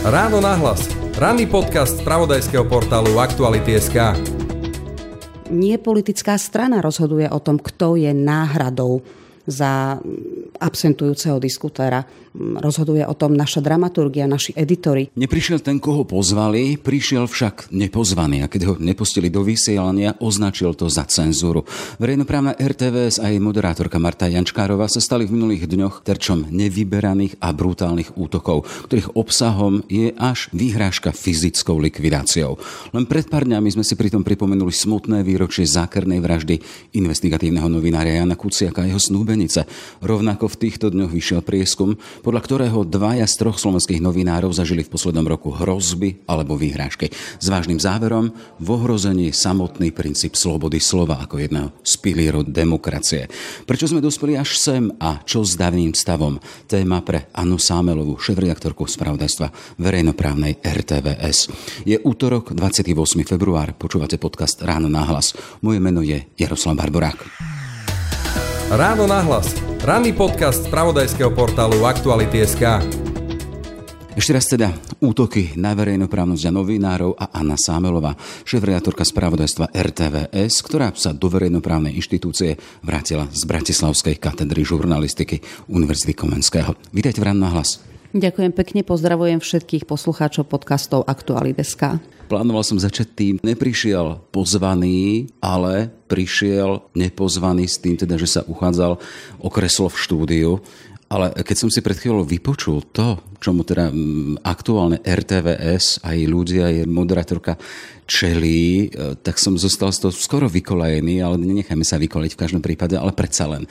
Ráno nahlas. Ranný podcast z pravodajského portálu Aktuality.sk Nie politická strana rozhoduje o tom, kto je náhradou za absentujúceho diskutéra rozhoduje o tom naša dramaturgia, naši editory. Neprišiel ten, koho pozvali, prišiel však nepozvaný a keď ho nepustili do vysielania, označil to za cenzúru. Verejnoprávna RTVS a jej moderátorka Marta Jančkárová sa stali v minulých dňoch terčom nevyberaných a brutálnych útokov, ktorých obsahom je až výhrážka fyzickou likvidáciou. Len pred pár dňami sme si pritom pripomenuli smutné výročie zákernej vraždy investigatívneho novinára Jana Kuciaka a jeho snúbenice. Rovnako v týchto dňoch vyšiel prieskum, podľa ktorého dvaja z troch slovenských novinárov zažili v poslednom roku hrozby alebo výhrážky. S vážnym záverom v ohrození samotný princíp slobody slova ako jedného z pilierov demokracie. Prečo sme dospeli až sem a čo s dávnym stavom? Téma pre Anu Sámelovú, šéf-redaktorku spravodajstva verejnoprávnej RTVS. Je útorok 28. február, počúvate podcast Ráno náhlas. Moje meno je Jaroslav Barborák. Ráno nahlas. Ranný podcast z pravodajského portálu Aktuality.sk ešte raz teda útoky na verejnoprávnosť a novinárov a Anna Sámelová, šéf-redaktorka spravodajstva RTVS, ktorá sa do verejnoprávnej inštitúcie vrátila z Bratislavskej katedry žurnalistiky Univerzity Komenského. Vítajte v Ráno na hlas. Ďakujem pekne, pozdravujem všetkých poslucháčov podcastov Aktuality.sk. Plánoval som začať tým, neprišiel pozvaný, ale prišiel nepozvaný s tým, teda, že sa uchádzal o kreslo v štúdiu. Ale keď som si pred chvíľou vypočul to, čomu teda mm, aktuálne RTVS a jej ľudia, jej moderátorka čelí, e, tak som zostal z toho skoro vykolajený, ale nenechajme sa vykoleť v každom prípade, ale predsa len.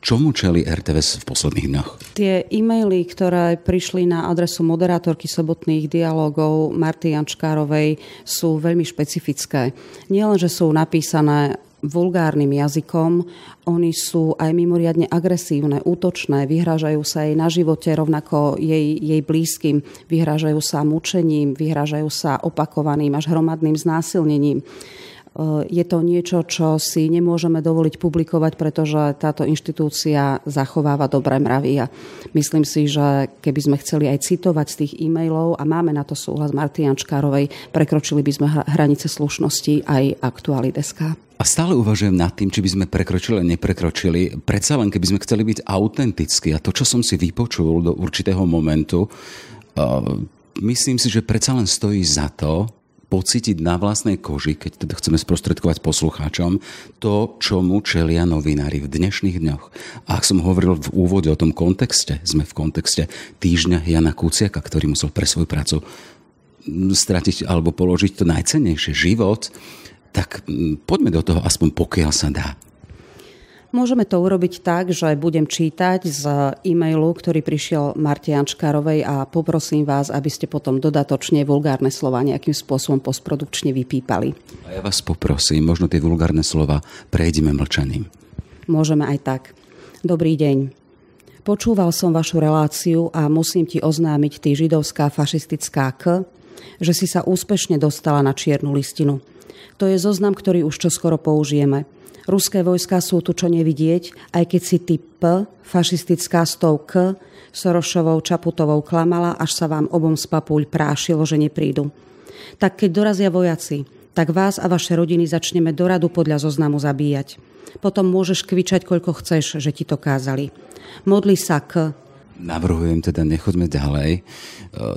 Čomu čeli RTVS v posledných dňoch? Tie e-maily, ktoré prišli na adresu moderátorky sobotných dialogov Marty Jančkárovej sú veľmi špecifické. Nielen, že sú napísané vulgárnym jazykom, oni sú aj mimoriadne agresívne, útočné, vyhrážajú sa jej na živote, rovnako jej, jej blízkym, vyhrážajú sa mučením, vyhrážajú sa opakovaným až hromadným znásilnením. Eh, je to niečo, čo si nemôžeme dovoliť publikovať, pretože táto inštitúcia zachováva dobré mravy. A myslím si, že keby sme chceli aj citovať z tých e-mailov, a máme na to súhlas Marty Jančkárovej, prekročili by sme hranice slušnosti aj aktuality.sk. A stále uvažujem nad tým, či by sme prekročili, neprekročili. Predsa len, keby sme chceli byť autentickí a to, čo som si vypočul do určitého momentu, uh, myslím si, že predsa len stojí za to, pocítiť na vlastnej koži, keď teda chceme sprostredkovať poslucháčom, to, čomu čelia novinári v dnešných dňoch. A ak som hovoril v úvode o tom kontexte, sme v kontexte týždňa Jana Kuciaka, ktorý musel pre svoju prácu stratiť alebo položiť to najcennejšie, život, tak poďme do toho aspoň pokiaľ sa dá. Môžeme to urobiť tak, že budem čítať z e-mailu, ktorý prišiel Marte Jančkárovej a poprosím vás, aby ste potom dodatočne vulgárne slova nejakým spôsobom postprodukčne vypípali. A ja vás poprosím, možno tie vulgárne slova prejdeme mlčaním. Môžeme aj tak. Dobrý deň. Počúval som vašu reláciu a musím ti oznámiť, ty židovská fašistická K, že si sa úspešne dostala na čiernu listinu. To je zoznam, ktorý už čoskoro použijeme – Ruské vojska sú tu čo nevidieť, aj keď si ty P, fašistická stov K, Sorošovou Čaputovou klamala, až sa vám obom z papuľ prášilo, že neprídu. Tak keď dorazia vojaci, tak vás a vaše rodiny začneme do radu podľa zoznamu zabíjať. Potom môžeš kvičať, koľko chceš, že ti to kázali. Modli sa k Navrhujem teda, nechoďme ďalej. E,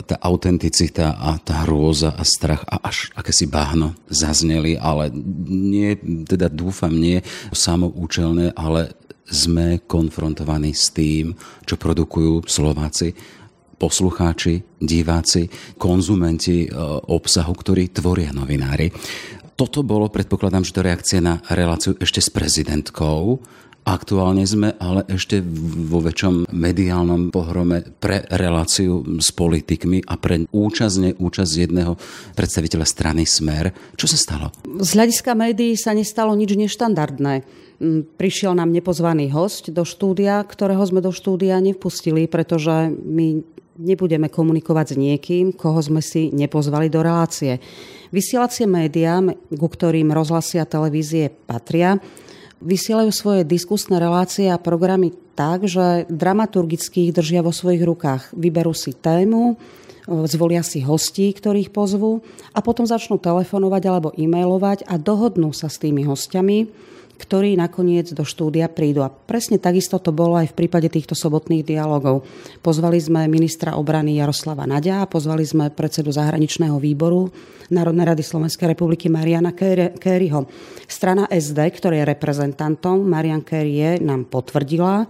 tá autenticita a tá hrôza a strach a až akési báhno zazneli, ale nie, teda dúfam, nie samoučelné, ale sme konfrontovaní s tým, čo produkujú Slováci, poslucháči, diváci, konzumenti e, obsahu, ktorí tvoria novinári. Toto bolo, predpokladám, že to reakcia na reláciu ešte s prezidentkou, Aktuálne sme ale ešte vo väčšom mediálnom pohrome pre reláciu s politikmi a pre účasť, neúčasť jedného predstaviteľa strany Smer. Čo sa stalo? Z hľadiska médií sa nestalo nič neštandardné. Mm, prišiel nám nepozvaný host do štúdia, ktorého sme do štúdia nevpustili, pretože my nebudeme komunikovať s niekým, koho sme si nepozvali do relácie. Vysielacie médiá, ku ktorým rozhlasia televízie patria, vysielajú svoje diskusné relácie a programy tak, že dramaturgicky ich držia vo svojich rukách. Vyberú si tému, zvolia si hostí, ktorých pozvú a potom začnú telefonovať alebo e-mailovať a dohodnú sa s tými hostiami, ktorí nakoniec do štúdia prídu. A presne takisto to bolo aj v prípade týchto sobotných dialogov. Pozvali sme ministra obrany Jaroslava Nadia pozvali sme predsedu zahraničného výboru Národnej rady Slovenskej republiky Mariana Kerryho. Strana SD, ktorý je reprezentantom Marian Kerry, nám potvrdila e,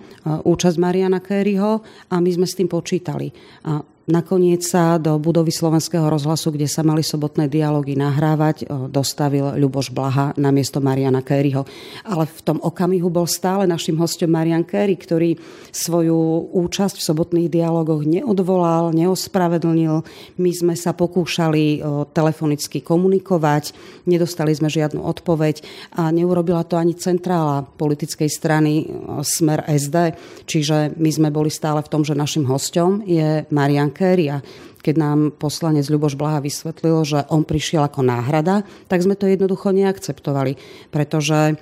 účasť Mariana Kerryho a my sme s tým počítali. A Nakoniec sa do budovy Slovenského rozhlasu, kde sa mali sobotné dialógy nahrávať, dostavil Ľuboš Blaha na miesto Mariana Kerryho. Ale v tom okamihu bol stále našim hostom Marian Kerry, ktorý svoju účasť v sobotných dialógoch neodvolal, neospravedlnil. My sme sa pokúšali telefonicky komunikovať, nedostali sme žiadnu odpoveď a neurobila to ani centrála politickej strany Smer SD. Čiže my sme boli stále v tom, že našim hostom je Marian Kerry a keď nám poslanec Ľuboš Blaha vysvetlil, že on prišiel ako náhrada, tak sme to jednoducho neakceptovali, pretože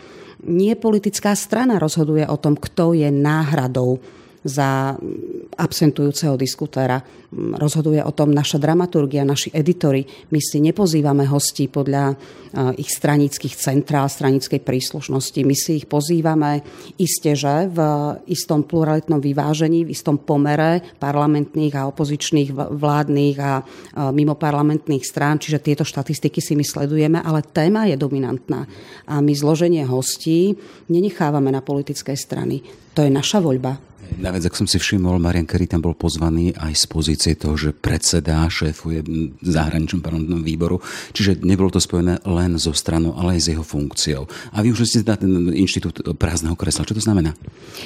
nie politická strana rozhoduje o tom, kto je náhradou za absentujúceho diskutéra. Rozhoduje o tom naša dramaturgia, naši editory. My si nepozývame hostí podľa eh, ich stranických centrál, stranickej príslušnosti. My si ich pozývame iste, že v istom pluralitnom vyvážení, v istom pomere parlamentných a opozičných vládnych a eh, mimoparlamentných strán, čiže tieto štatistiky si my sledujeme, ale téma je dominantná. A my zloženie hostí nenechávame na politické strany. To je naša voľba. Naviac, ak som si všimol, Marian Kerry tam bol pozvaný aj z pozície toho, že predsedá, šéfuje zahraničnom parlamentnom výboru. Čiže nebolo to spojené len so stranou, ale aj s jeho funkciou. A vy už ste teda ten inštitút prázdneho kresla. Čo to znamená?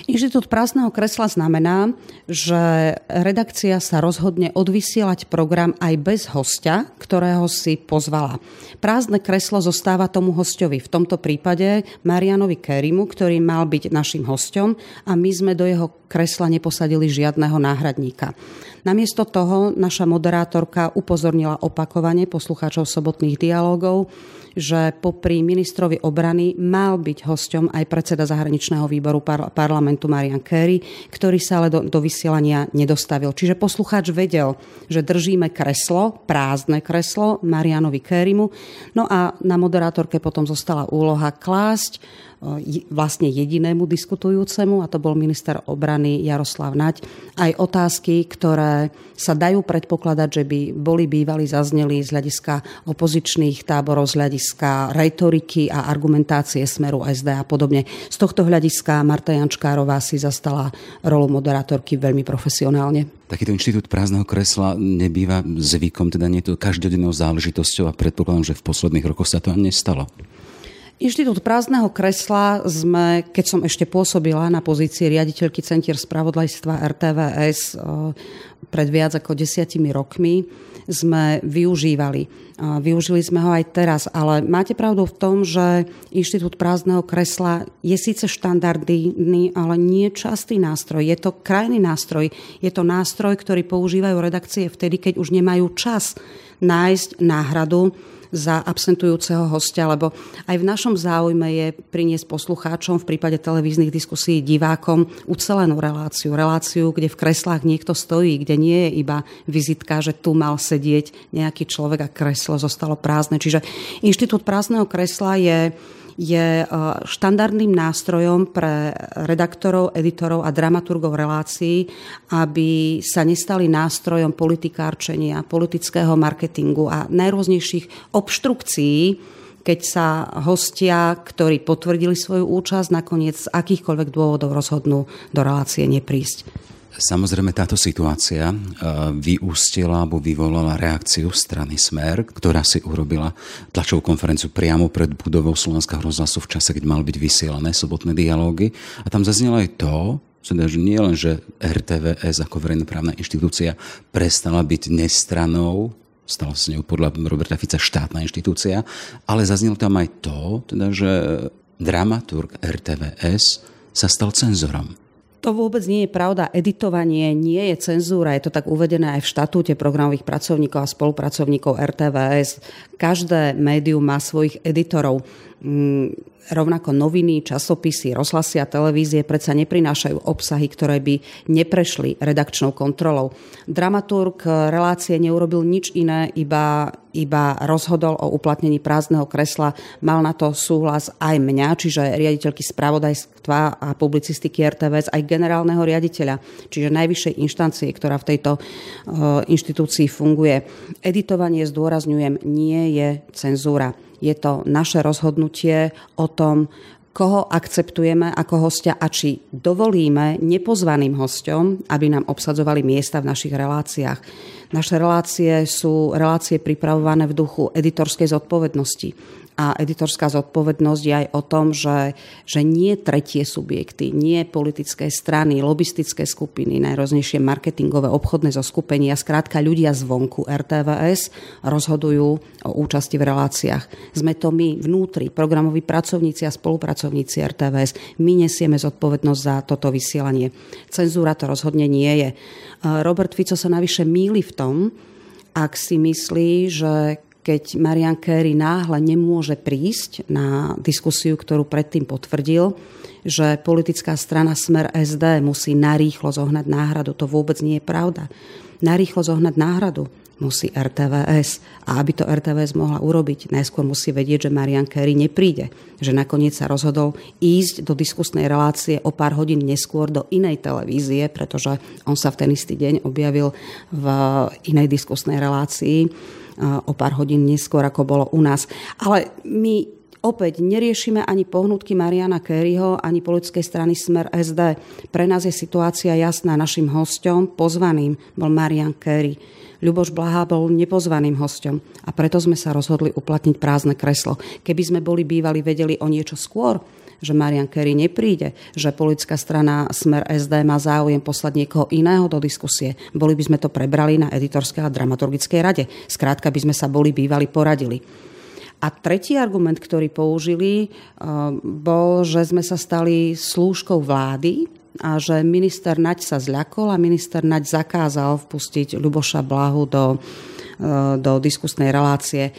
Inštitút prázdneho kresla znamená, že redakcia sa rozhodne odvysielať program aj bez hostia, ktorého si pozvala. Prázdne kreslo zostáva tomu hostovi. V tomto prípade Marianovi Kerimu, ktorý mal byť našim hostom a my sme do jeho kresla neposadili žiadneho náhradníka. Namiesto toho naša moderátorka upozornila opakovane poslucháčov sobotných dialogov, že popri ministrovi obrany mal byť hosťom aj predseda zahraničného výboru par- parlamentu Marian Kerry, ktorý sa ale do, do vysielania nedostavil. Čiže poslucháč vedel, že držíme kreslo, prázdne kreslo Marianovi Kerrymu. No a na moderátorke potom zostala úloha klásť vlastne jedinému diskutujúcemu, a to bol minister obrany Jaroslav Naď, aj otázky, ktoré sa dajú predpokladať, že by boli bývali zazneli z hľadiska opozičných táborov, z hľadiska retoriky a argumentácie smeru SD a podobne. Z tohto hľadiska Marta Jančkárová si zastala rolu moderátorky veľmi profesionálne. Takýto inštitút prázdneho kresla nebýva zvykom, teda nie je to každodennou záležitosťou a predpokladám, že v posledných rokoch sa to ani nestalo. Inštitút prázdneho kresla sme, keď som ešte pôsobila na pozícii riaditeľky Centier spravodajstva RTVS pred viac ako desiatimi rokmi, sme využívali. Využili sme ho aj teraz, ale máte pravdu v tom, že Inštitút prázdneho kresla je síce štandardný, ale nie častý nástroj. Je to krajný nástroj. Je to nástroj, ktorý používajú redakcie vtedy, keď už nemajú čas nájsť náhradu za absentujúceho hostia, lebo aj v našom záujme je priniesť poslucháčom v prípade televíznych diskusí divákom ucelenú reláciu. Reláciu, kde v kreslách niekto stojí, kde nie je iba vizitka, že tu mal sedieť nejaký človek a kreslo zostalo prázdne. Čiže Inštitút prázdneho kresla je je e, štandardným nástrojom pre redaktorov, editorov a dramaturgov relácií, aby sa nestali nástrojom politikárčenia, politického marketingu a najrôznejších obštrukcií, keď sa hostia, ktorí potvrdili svoju účasť, nakoniec z akýchkoľvek dôvodov rozhodnú do relácie neprísť. Samozrejme, táto situácia e, vyústila alebo vyvolala reakciu strany Smer, ktorá si urobila tlačovú konferenciu priamo pred budovou Slovenského rozhlasu v čase, keď mal byť vysielané sobotné dialógy. A tam zaznelo aj to, teda, že nie len, že RTVS ako verejnoprávna inštitúcia prestala byť nestranou, stala s ňou podľa Roberta Fica štátna inštitúcia, ale zaznelo tam aj to, teda, že dramaturg RTVS sa stal cenzorom To vôbec nie je pravda. Editovanie nie je cenzúra. Je to tak uvedené aj v štatúte programových pracovníkov a spolupracovníkov RTVS. Každé médium má svojich editorov rovnako noviny, časopisy, rozhlasy a televízie predsa neprinášajú obsahy, ktoré by neprešli redakčnou kontrolou. Dramaturg relácie neurobil nič iné, iba, iba rozhodol o uplatnení prázdneho kresla. Mal na to súhlas aj mňa, čiže riaditeľky spravodajstva a publicistiky RTVS, aj generálneho riaditeľa, čiže najvyššej inštancie, ktorá v tejto uh, inštitúcii funguje. Editovanie, zdôrazňujem, nie je cenzúra. Je to naše rozhodnutie o tom, koho akceptujeme ako hostia a či dovolíme nepozvaným hosťom, aby nám obsadzovali miesta v našich reláciách. Naše relácie sú relácie pripravované v duchu editorskej zodpovednosti a editorská zodpovednosť je aj o tom, že, že nie tretie subjekty, nie politické strany, lobistické skupiny, najrôznejšie marketingové, obchodné zoskupenia, skrátka ľudia zvonku RTVS rozhodujú o účasti v reláciách. Sme to my vnútri, programoví pracovníci a spolupracovníci RTVS. My nesieme zodpovednosť za toto vysielanie. Cenzúra to rozhodne nie je. Robert Fico sa navyše míli v tom, ak si myslí, že keď Marian Kerry náhle nemôže prísť na diskusiu, ktorú predtým potvrdil, že politická strana Smer SD musí narýchlo zohnať náhradu. To vôbec nie je pravda. Narýchlo zohnať náhradu musí RTVS. A aby to RTVS mohla urobiť, najskôr musí vedieť, že Marian Kerry nepríde. Že nakoniec sa rozhodol ísť do diskusnej relácie o pár hodín neskôr do inej televízie, pretože on sa v ten istý deň objavil v inej diskusnej relácii o pár hodín neskôr, ako bolo u nás. Ale my opäť neriešime ani pohnutky Mariana Kerryho, ani politickej strany Smer SD. Pre nás je situácia jasná. Našim hostom, pozvaným, bol Marian Kerry. Ľuboš Blaha bol nepozvaným hostom a preto sme sa rozhodli uplatniť prázdne kreslo. Keby sme boli bývali vedeli o niečo skôr, že Marian Kerry nepríde, že politická strana Smer SD má záujem poslať niekoho iného do diskusie. Boli by sme to prebrali na editorskej a dramaturgickej rade. Skrátka by sme sa boli bývali poradili. A tretí argument, ktorý použili, eh, bol, že sme sa stali slúžkou vlády a že minister Naď sa zľakol a minister Naď zakázal vpustiť Ľuboša Blahu do, eh, do diskusnej relácie.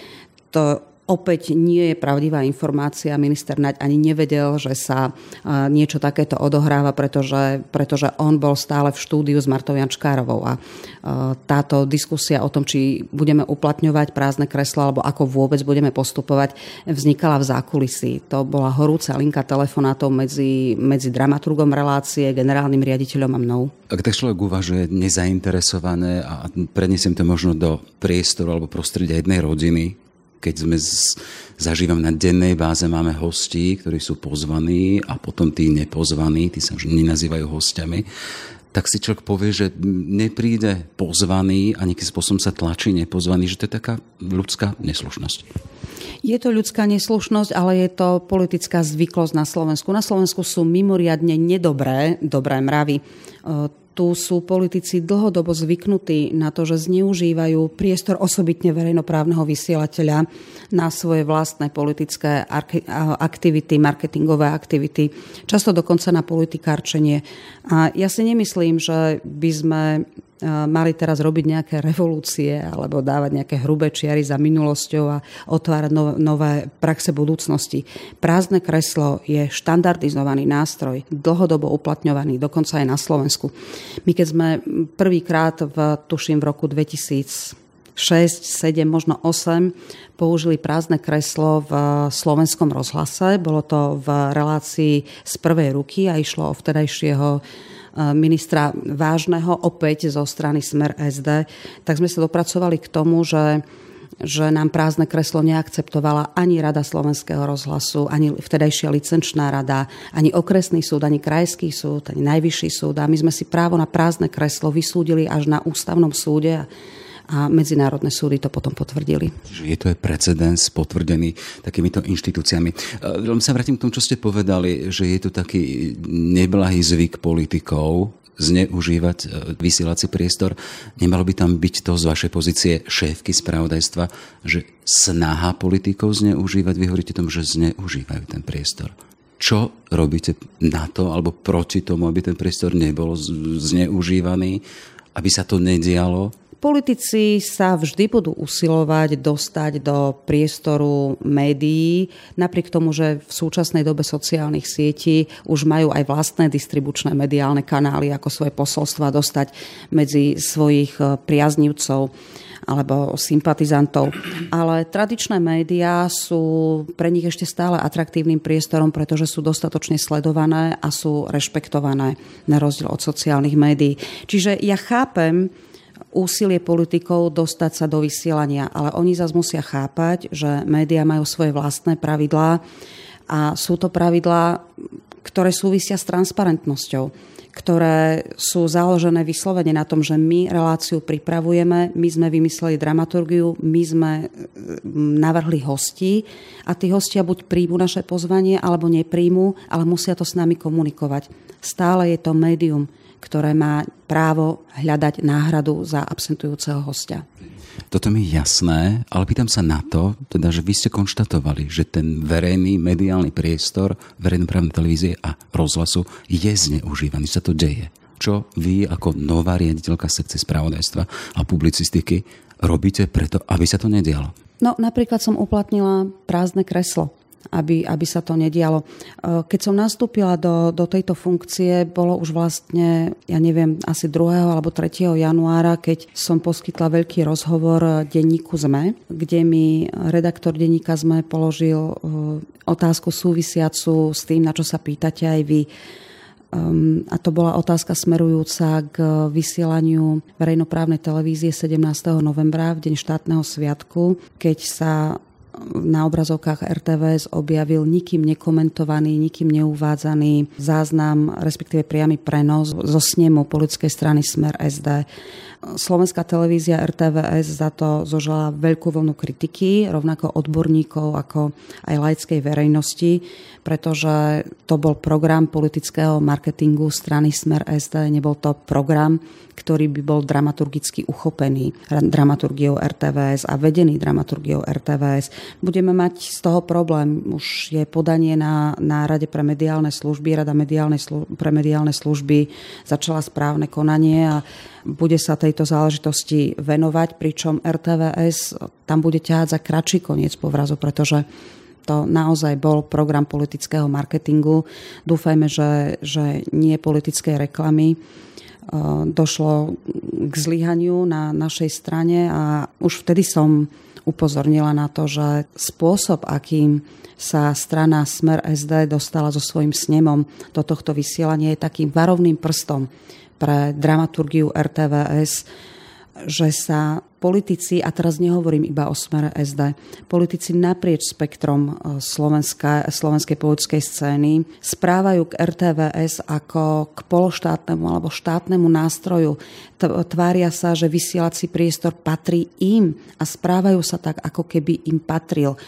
To Opäť nie je pravdivá informácia. Minister Naď ani nevedel, že sa niečo takéto odohráva, pretože, pretože on bol stále v štúdiu s Martou Jančkárovou. A táto diskusia o tom, či budeme uplatňovať prázdne kreslo alebo ako vôbec budeme postupovať, vznikala v zákulisí. To bola horúca linka telefonátov medzi, medzi dramaturgom relácie, generálnym riaditeľom a mnou. Ak tak človek uvažuje nezainteresované a prenesiem to možno do priestoru alebo prostredia jednej rodiny, keď sme z, na dennej báze, máme hostí, ktorí sú pozvaní a potom tí nepozvaní, tí sa už nenazývajú hostiami, tak si človek povie, že nepríde pozvaný a nejakým spôsobom sa tlačí nepozvaný, že to je taká ľudská neslušnosť. Je to ľudská neslušnosť, ale je to politická zvyklosť na Slovensku. Na Slovensku sú mimoriadne nedobré, dobré mravy tu sú politici dlhodobo zvyknutí na to, že zneužívajú priestor osobitne verejnoprávneho vysielateľa na svoje vlastné politické aktivity, marketingové aktivity, často dokonca na politikárčenie. A ja si nemyslím, že by sme mali teraz robiť nejaké revolúcie alebo dávať nejaké hrubé čiary za minulosťou a otvárať nové praxe budúcnosti. Prázdne kreslo je štandardizovaný nástroj, dlhodobo uplatňovaný, dokonca aj na Slovensku. My keď sme prvýkrát, v, tuším v roku 2000 6, 7, možno 8 použili prázdne kreslo v slovenskom rozhlase. Bolo to v relácii z prvej ruky a išlo o vtedajšieho ministra Vážneho, opäť zo strany Smer SD, tak sme sa dopracovali k tomu, že že nám prázdne kreslo neakceptovala ani Rada Slovenského rozhlasu, ani vtedajšia licenčná rada, ani okresný súd, ani krajský súd, ani najvyšší súd. A my sme si právo na prázdne kreslo vysúdili až na ústavnom súde. A medzinárodné súdy to potom potvrdili. Je to aj precedens potvrdený takýmito inštitúciami. Veľmi sa vrátim k tomu, čo ste povedali, že je tu taký neblahý zvyk politikov zneužívať e, vysielací priestor. Nemalo by tam byť to z vašej pozície šéfky spravodajstva, že snaha politikov zneužívať, vy hovoríte tomu, že zneužívajú ten priestor. Čo robíte na to, alebo proti tomu, aby ten priestor nebol zneužívaný, aby sa to nedialo? Politici sa vždy budú usilovať dostať do priestoru médií, napriek tomu, že v súčasnej dobe sociálnych sietí už majú aj vlastné distribučné mediálne kanály, ako svoje posolstva dostať medzi svojich eh, priaznivcov alebo sympatizantov. Ale tradičné médiá sú pre nich ešte stále atraktívnym priestorom, pretože sú dostatočne sledované a sú rešpektované na rozdiel od sociálnych médií. Čiže ja chápem, úsilie politikov dostať sa do vysielania, ale oni zase musia chápať, že médiá majú svoje vlastné pravidlá a sú to pravidlá, ktoré súvisia s transparentnosťou ktoré sú založené vyslovene na tom, že my reláciu pripravujeme, my sme vymysleli dramaturgiu, my sme navrhli hosti a tí hostia buď príjmu naše pozvanie, alebo nepríjmu, ale musia to s nami komunikovať. Stále je to médium ktoré má právo hľadať náhradu za absentujúceho hostia. Toto mi je jasné, ale pýtam sa na to, teda, že vy ste konštatovali, že ten verejný mediálny priestor verejnoprávnej televízie a rozhlasu je zneužívaný, sa to deje. Čo vy ako nová riaditeľka sekcie spravodajstva a publicistiky robíte preto, aby sa to nedialo? No napríklad som uplatnila prázdne kreslo aby, aby sa to nedialo. E, keď som nastúpila do, do tejto funkcie, bolo už vlastne, ja neviem, asi 2. alebo 3. januára, keď som poskytla veľký rozhovor denníku ZME, kde mi redaktor denníka ZME položil e, otázku súvisiacu s tým, na čo sa pýtate aj vy. Um, a to bola otázka smerujúca k vysielaniu verejnoprávnej televízie 17. novembra v deň štátneho sviatku, keď sa na obrazovkách RTVS objavil nikým nekomentovaný, nikým neuvádzaný záznam, respektíve priamy prenos zo snemu politickej strany Smer SD. Slovenská televízia RTVS za to zožala veľkú vlnu kritiky, rovnako odborníkov ako aj laickej verejnosti, pretože to bol program politického marketingu strany Smer SD, nebol to program, ktorý by bol dramaturgicky uchopený dramaturgiou RTVS a vedený dramaturgiou RTVS. Budeme mať z toho problém. Už je podanie na, na Rade pre mediálne služby. Rada mediálne slu, pre mediálne služby začala správne konanie a bude sa tejto záležitosti venovať, pričom RTVS tam bude ťahať za kratší koniec povrazu, pretože to naozaj bol program politického marketingu. Dúfajme, že, že nie politickej reklamy došlo k zlyhaniu na našej strane a už vtedy som upozornila na to, že spôsob, akým sa strana Smer SD dostala so svojím snemom do tohto vysielania je takým varovným prstom pre dramaturgiu RTVS, že sa politici, a teraz nehovorím iba o smere SD, politici naprieč spektrom e, Slovenska, slovenskej politickej scény správajú k RTVS ako k pološtátnemu alebo štátnemu nástroju. Tvária sa, že vysielací priestor patrí im a správajú sa tak, ako keby im patril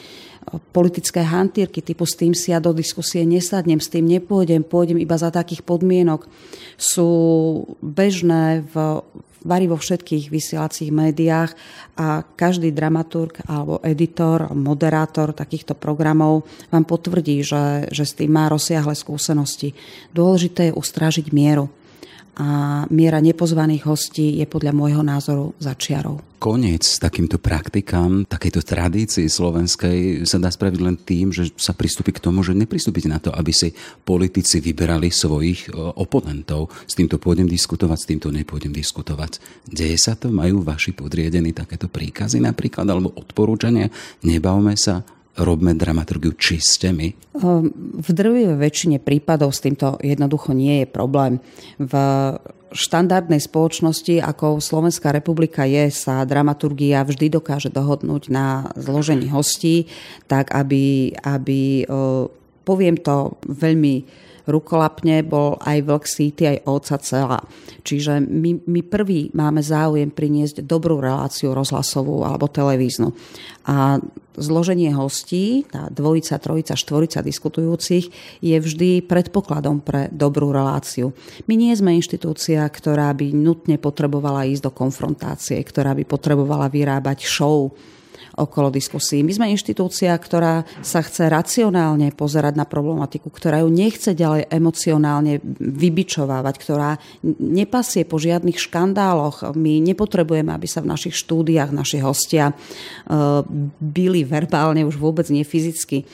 politické hantírky typu s tým si ja do diskusie nesadnem, s tým nepôjdem, pôjdem iba za takých podmienok, sú bežné v, varí vo všetkých vysielacích médiách a každý dramaturg alebo editor, moderátor takýchto programov vám potvrdí, že, že s tým má rozsiahle skúsenosti. Dôležité je ustrážiť mieru a miera nepozvaných hostí je podľa môjho názoru začiarov. Koniec s takýmto praktikám, takejto tradícii slovenskej sa dá spraviť len tým, že sa pristúpi k tomu, že nepristúpite na to, aby si politici vyberali svojich e, oponentov. S týmto pôjdem diskutovať, s týmto nepôjdem diskutovať. Deje sa to? Majú vaši podriadení takéto príkazy napríklad alebo odporúčania? Nebavme sa, robme dramaturgiu čiste my? Ehm, v drvivej väčšine prípadov s týmto jednoducho nie je problém. V štandardnej spoločnosti, ako Slovenská republika je, sa dramaturgia vždy dokáže dohodnúť na zložení hostí, tak aby, aby poviem to veľmi rukolapne bol aj vlk síty, aj ovca celá. Čiže my, my prvý máme záujem priniesť dobrú reláciu rozhlasovú alebo televíznu. A zloženie hostí, tá dvojica, trojica, štvorica diskutujúcich je vždy predpokladom pre dobrú reláciu. My nie sme inštitúcia, ktorá by nutne potrebovala ísť do konfrontácie, ktorá by potrebovala vyrábať show, okolo diskusí. My sme inštitúcia, ktorá sa chce racionálne pozerať na problematiku, ktorá ju nechce ďalej emocionálne vybičovávať, ktorá nepasie po žiadnych škandáloch. My nepotrebujeme, aby sa v našich štúdiách naši hostia e, byli verbálne, už vôbec nie fyzicky.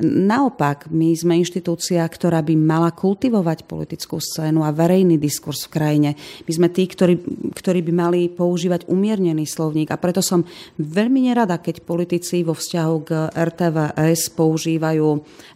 Naopak, my sme inštitúcia, ktorá by mala kultivovať politickú scénu a verejný diskurs v krajine. My sme tí, ktorí, ktorí by mali používať umiernený slovník a preto som veľmi nerada, keď politici vo vzťahu k RTVS používajú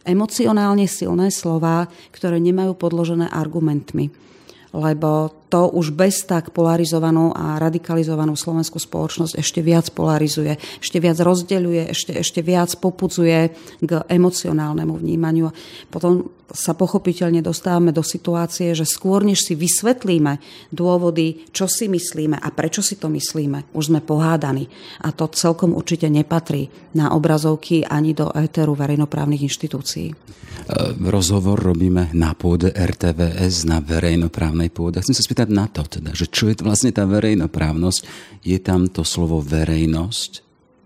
emocionálne silné slova, ktoré nemajú podložené argumentmi lebo to už bez tak polarizovanú a radikalizovanú slovenskú spoločnosť ešte viac polarizuje, ešte viac rozdeľuje, ešte, ešte viac popudzuje k emocionálnemu vnímaniu. Potom sa pochopiteľne dostávame do situácie, že skôr než si vysvetlíme dôvody, čo si myslíme a prečo si to myslíme, už sme pohádaní. A to celkom určite nepatrí na obrazovky ani do éteru verejnoprávnych inštitúcií. Rozhovor robíme na pôde RTVS, na verejnoprávnej pôde. Chcem sa spýtať na to, teda, že čo je vlastne tá verejnoprávnosť? Je tam to slovo verejnosť,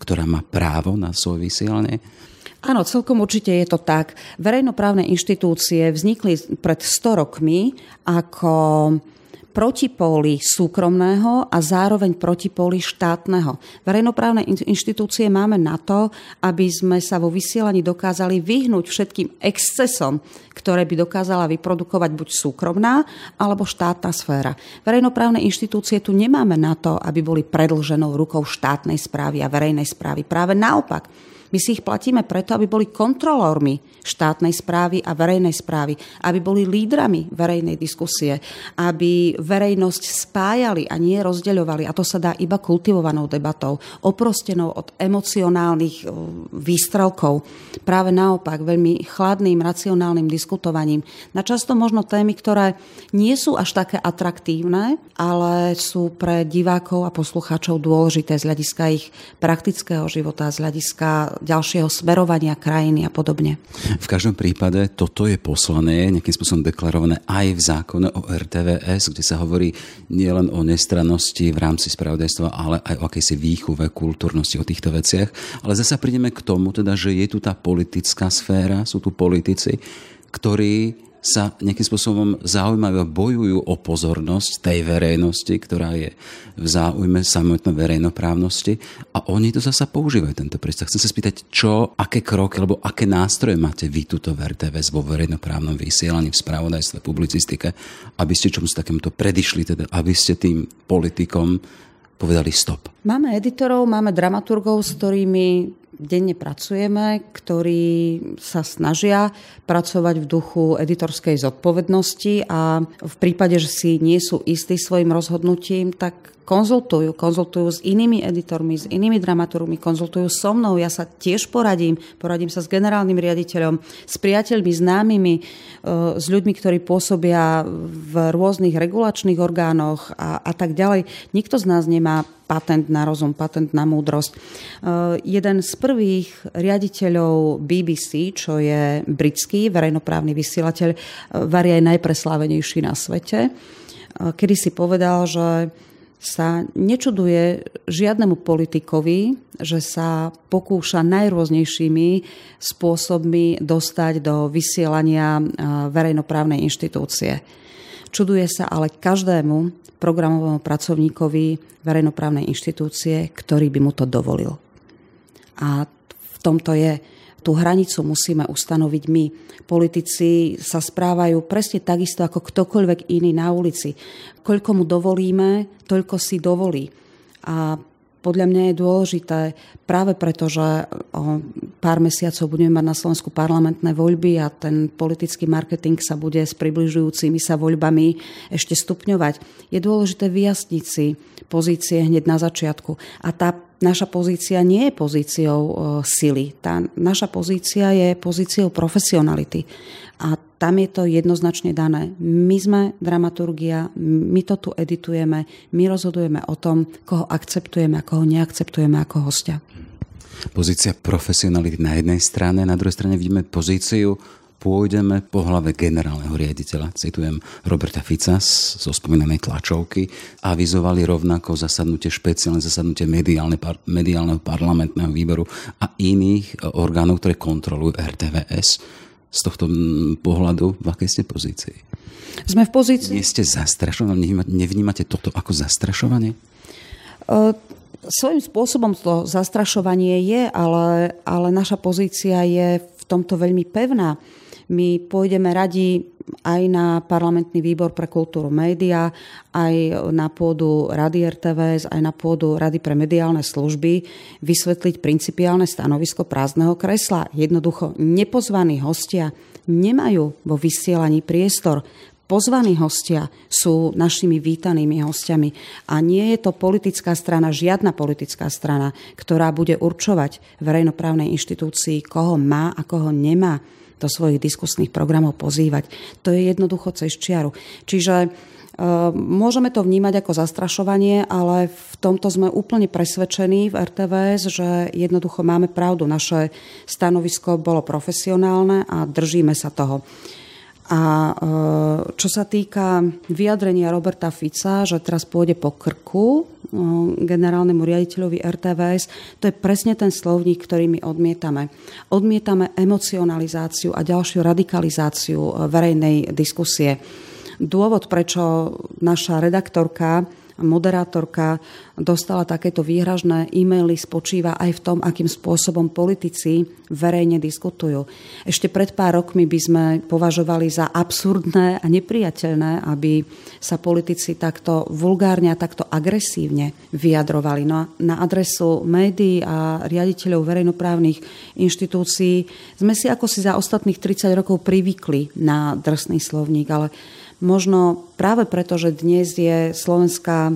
ktorá má právo na svoje vysielanie? Áno, celkom určite je to tak. Verejnoprávne inštitúcie vznikli pred 100 rokmi ako protipóly súkromného a zároveň protipóly štátneho. Verejnoprávne inštitúcie máme na to, aby sme sa vo vysielaní dokázali vyhnúť všetkým excesom, ktoré by dokázala vyprodukovať buď súkromná alebo štátna sféra. Verejnoprávne inštitúcie tu nemáme na to, aby boli predlženou rukou štátnej správy a verejnej správy. Práve naopak, my si ich platíme preto, aby boli kontrolórmi štátnej správy a verejnej správy, aby boli lídrami verejnej diskusie, aby verejnosť spájali a nie rozdeľovali. A to sa dá iba kultivovanou debatou, oprostenou od emocionálnych výstrelkov. Práve naopak, veľmi chladným, racionálnym diskutovaním. Na často možno témy, ktoré nie sú až také atraktívne, ale sú pre divákov a poslucháčov dôležité z hľadiska ich praktického života, z hľadiska ďalšieho smerovania krajiny a podobne. V každom prípade toto je poslané, nejakým spôsobom deklarované aj v zákone o RTVS, kde sa hovorí nielen o nestrannosti v rámci spravodajstva, ale aj o akejsi výchuve, kultúrnosti, o týchto veciach. Ale zase prídeme k tomu, teda, že je tu tá politická sféra, sú tu politici, ktorí sa nejakým spôsobom zaujímajú a bojujú o pozornosť tej verejnosti, ktorá je v záujme samotnej verejnoprávnosti a oni to zasa používajú, tento prístup. Chcem sa spýtať, čo, aké kroky, alebo aké nástroje máte vy tuto v vo verejnoprávnom vysielaní, v spravodajstve, publicistike, aby ste čomu takémuto predišli, teda aby ste tým politikom povedali stop. Máme editorov, máme dramaturgov, s ktorými denne pracujeme, ktorí sa snažia pracovať v duchu editorskej zodpovednosti a v prípade, že si nie sú istí svojim rozhodnutím, tak konzultujú, konzultujú s inými editormi, s inými dramaturgmi, konzultujú so mnou, ja sa tiež poradím, poradím sa s generálnym riaditeľom, s priateľmi, známymi, e, s ľuďmi, ktorí pôsobia v rôznych regulačných orgánoch a, a tak ďalej. Nikto z nás nemá patent na rozum, patent na múdrosť. E, jeden z prvých riaditeľov BBC, čo je britský verejnoprávny vysielateľ, e, varí aj najpreslávenejší na svete, kedy si povedal, že sa nečuduje žiadnemu politikovi, že sa pokúša najrôznejšími spôsobmi dostať do vysielania verejnoprávnej inštitúcie. Čuduje sa ale každému programovému pracovníkovi verejnoprávnej inštitúcie, ktorý by mu to dovolil. A v tomto je tú hranicu musíme ustanoviť my. Politici sa správajú presne takisto ako ktokoľvek iný na ulici. Koľko mu dovolíme, toľko si dovolí. A podľa mňa je dôležité práve preto, že o pár mesiacov budeme mať na Slovensku parlamentné voľby a ten politický marketing sa bude s približujúcimi sa voľbami ešte stupňovať. Je dôležité vyjasniť si pozície hneď na začiatku. A tá naša pozícia nie je pozíciou sily. Tá naša pozícia je pozíciou profesionality. A tam je to jednoznačne dané. My sme dramaturgia, my to tu editujeme, my rozhodujeme o tom, koho akceptujeme a koho neakceptujeme ako hostia. Pozícia profesionality na jednej strane, na druhej strane vidíme pozíciu pôjdeme po hlave generálneho riaditeľa, citujem Roberta Fica zo spomínanej tlačovky, avizovali rovnako zasadnutie, špeciálne zasadnutie mediálne, par, mediálneho parlamentného výboru a iných e, orgánov, ktoré kontrolujú RTVS. Z tohto pohľadu, v akej ste pozícii? Sme v pozícii... Nie ste zastrašovaní? Nevnímate toto ako zastrašovanie? Uh, svojím spôsobom to zastrašovanie je, ale, ale naša pozícia je v tomto veľmi pevná. My pôjdeme radi aj na parlamentný výbor pre kultúru média, aj na pôdu Rady RTVS, aj na pôdu Rady pre mediálne služby vysvetliť principiálne stanovisko prázdneho kresla. Jednoducho nepozvaní hostia nemajú vo vysielaní priestor. Pozvaní hostia sú našimi vítanými hostiami a nie je to politická strana, žiadna politická strana, ktorá bude určovať verejnoprávnej inštitúcii, koho má a koho nemá do svojich diskusných programov pozývať. To je jednoducho cez čiaru. Čiže e, Môžeme to vnímať ako zastrašovanie, ale v tomto sme úplne presvedčení v RTVS, že jednoducho máme pravdu. Naše stanovisko bolo profesionálne a držíme sa toho. A e, čo sa týka vyjadrenia Roberta Fica, že teraz pôjde po krku e, generálnemu riaditeľovi RTVS, to je presne ten slovník, ktorý my odmietame. Odmietame emocionalizáciu a ďalšiu radikalizáciu e, verejnej diskusie. Dôvod, prečo naša redaktorka moderátorka dostala takéto výhražné e-maily, spočíva aj v tom, akým spôsobom politici verejne diskutujú. Ešte pred pár rokmi by sme považovali za absurdné a nepriateľné, aby sa politici takto vulgárne a takto agresívne vyjadrovali. No a na adresu médií a riaditeľov verejnoprávnych inštitúcií sme si ako si za ostatných 30 rokov privykli na drsný slovník, ale Možno práve preto, že dnes je slovenská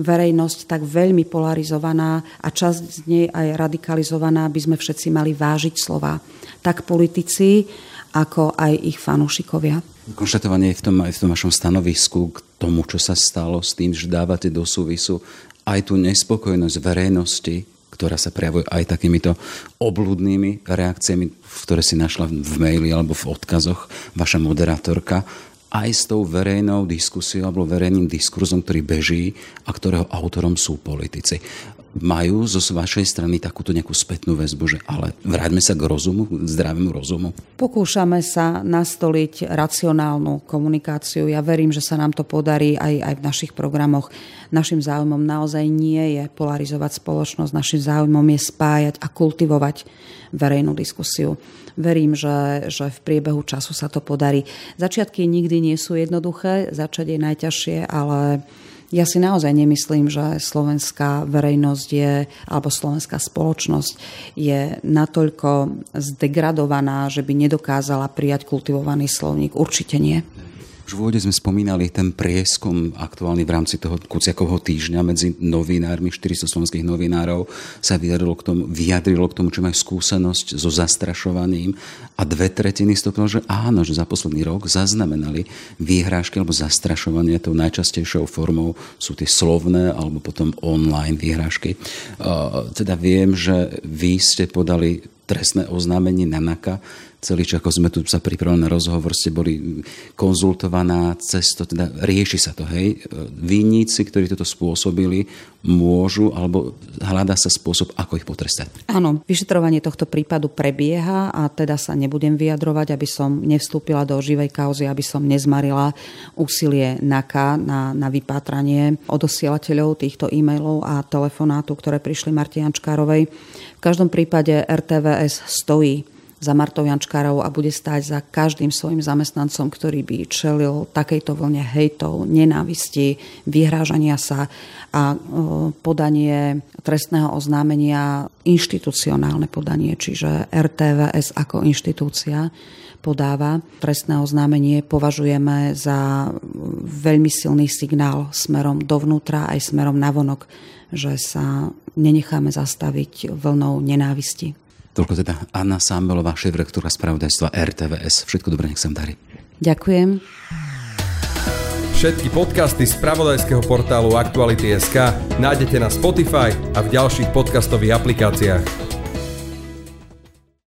verejnosť tak veľmi polarizovaná a časť z nej aj radikalizovaná, by sme všetci mali vážiť slova. Tak politici, ako aj ich fanúšikovia. Konštatovanie v tom, aj v tom vašom stanovisku k tomu, čo sa stalo s tým, že dávate do súvisu aj tú nespokojnosť verejnosti, ktorá sa prejavuje aj takýmito obludnými reakciami, ktoré si našla v maili alebo v odkazoch vaša moderátorka aj s tou verejnou diskusiou alebo verejným diskurzom, ktorý beží a ktorého autorom sú politici. Majú zo vašej strany takúto nejakú spätnú väzbu, že ale vráťme sa k rozumu, k zdravému rozumu? Pokúšame sa nastoliť racionálnu komunikáciu. Ja verím, že sa nám to podarí aj, aj v našich programoch. Našim záujmom naozaj nie je polarizovať spoločnosť, našim záujmom je spájať a kultivovať verejnú diskusiu. Verím, že, že v priebehu času sa to podarí. Začiatky nikdy nie sú jednoduché, začať je najťažšie, ale ja si naozaj nemyslím, že slovenská verejnosť je, alebo slovenská spoločnosť je natoľko zdegradovaná, že by nedokázala prijať kultivovaný slovník. Určite nie. Už v úvode sme spomínali ten prieskum aktuálny v rámci toho Kuciakovho týždňa medzi novinármi, 400 slovenských novinárov sa vyjadrilo k tomu, vyjadrilo k tomu, čo majú skúsenosť so zastrašovaním a dve tretiny stopilo, že áno, že za posledný rok zaznamenali výhrážky alebo zastrašovanie. Tou najčastejšou formou sú tie slovné alebo potom online výhrážky. Teda viem, že vy ste podali trestné oznámenie na NAKA celý čas, ako sme tu sa pripravili na rozhovor, ste boli konzultovaná cesto, teda rieši sa to, hej. Vinníci, ktorí toto spôsobili, môžu, alebo hľadá sa spôsob, ako ich potrestať. Áno, vyšetrovanie tohto prípadu prebieha a teda sa nebudem vyjadrovať, aby som nevstúpila do živej kauzy, aby som nezmarila úsilie NAKA na, na vypátranie odosielateľov týchto e-mailov a telefonátu, ktoré prišli Martiančkárovej. V každom prípade RTVS stojí za Martou Jančkárovou a bude stáť za každým svojim zamestnancom, ktorý by čelil takejto vlne hejtov, nenávisti, vyhrážania sa a podanie trestného oznámenia, inštitucionálne podanie, čiže RTVS ako inštitúcia podáva trestné oznámenie, považujeme za veľmi silný signál smerom dovnútra aj smerom navonok, že sa nenecháme zastaviť vlnou nenávisti. Toľko teda Anna Sambelová, šéf-rektora spravodajstva RTVS. Všetko dobré, nech sa darí. Ďakujem. Všetky podcasty z pravodajského portálu Aktuality.sk nájdete na Spotify a v ďalších podcastových aplikáciách.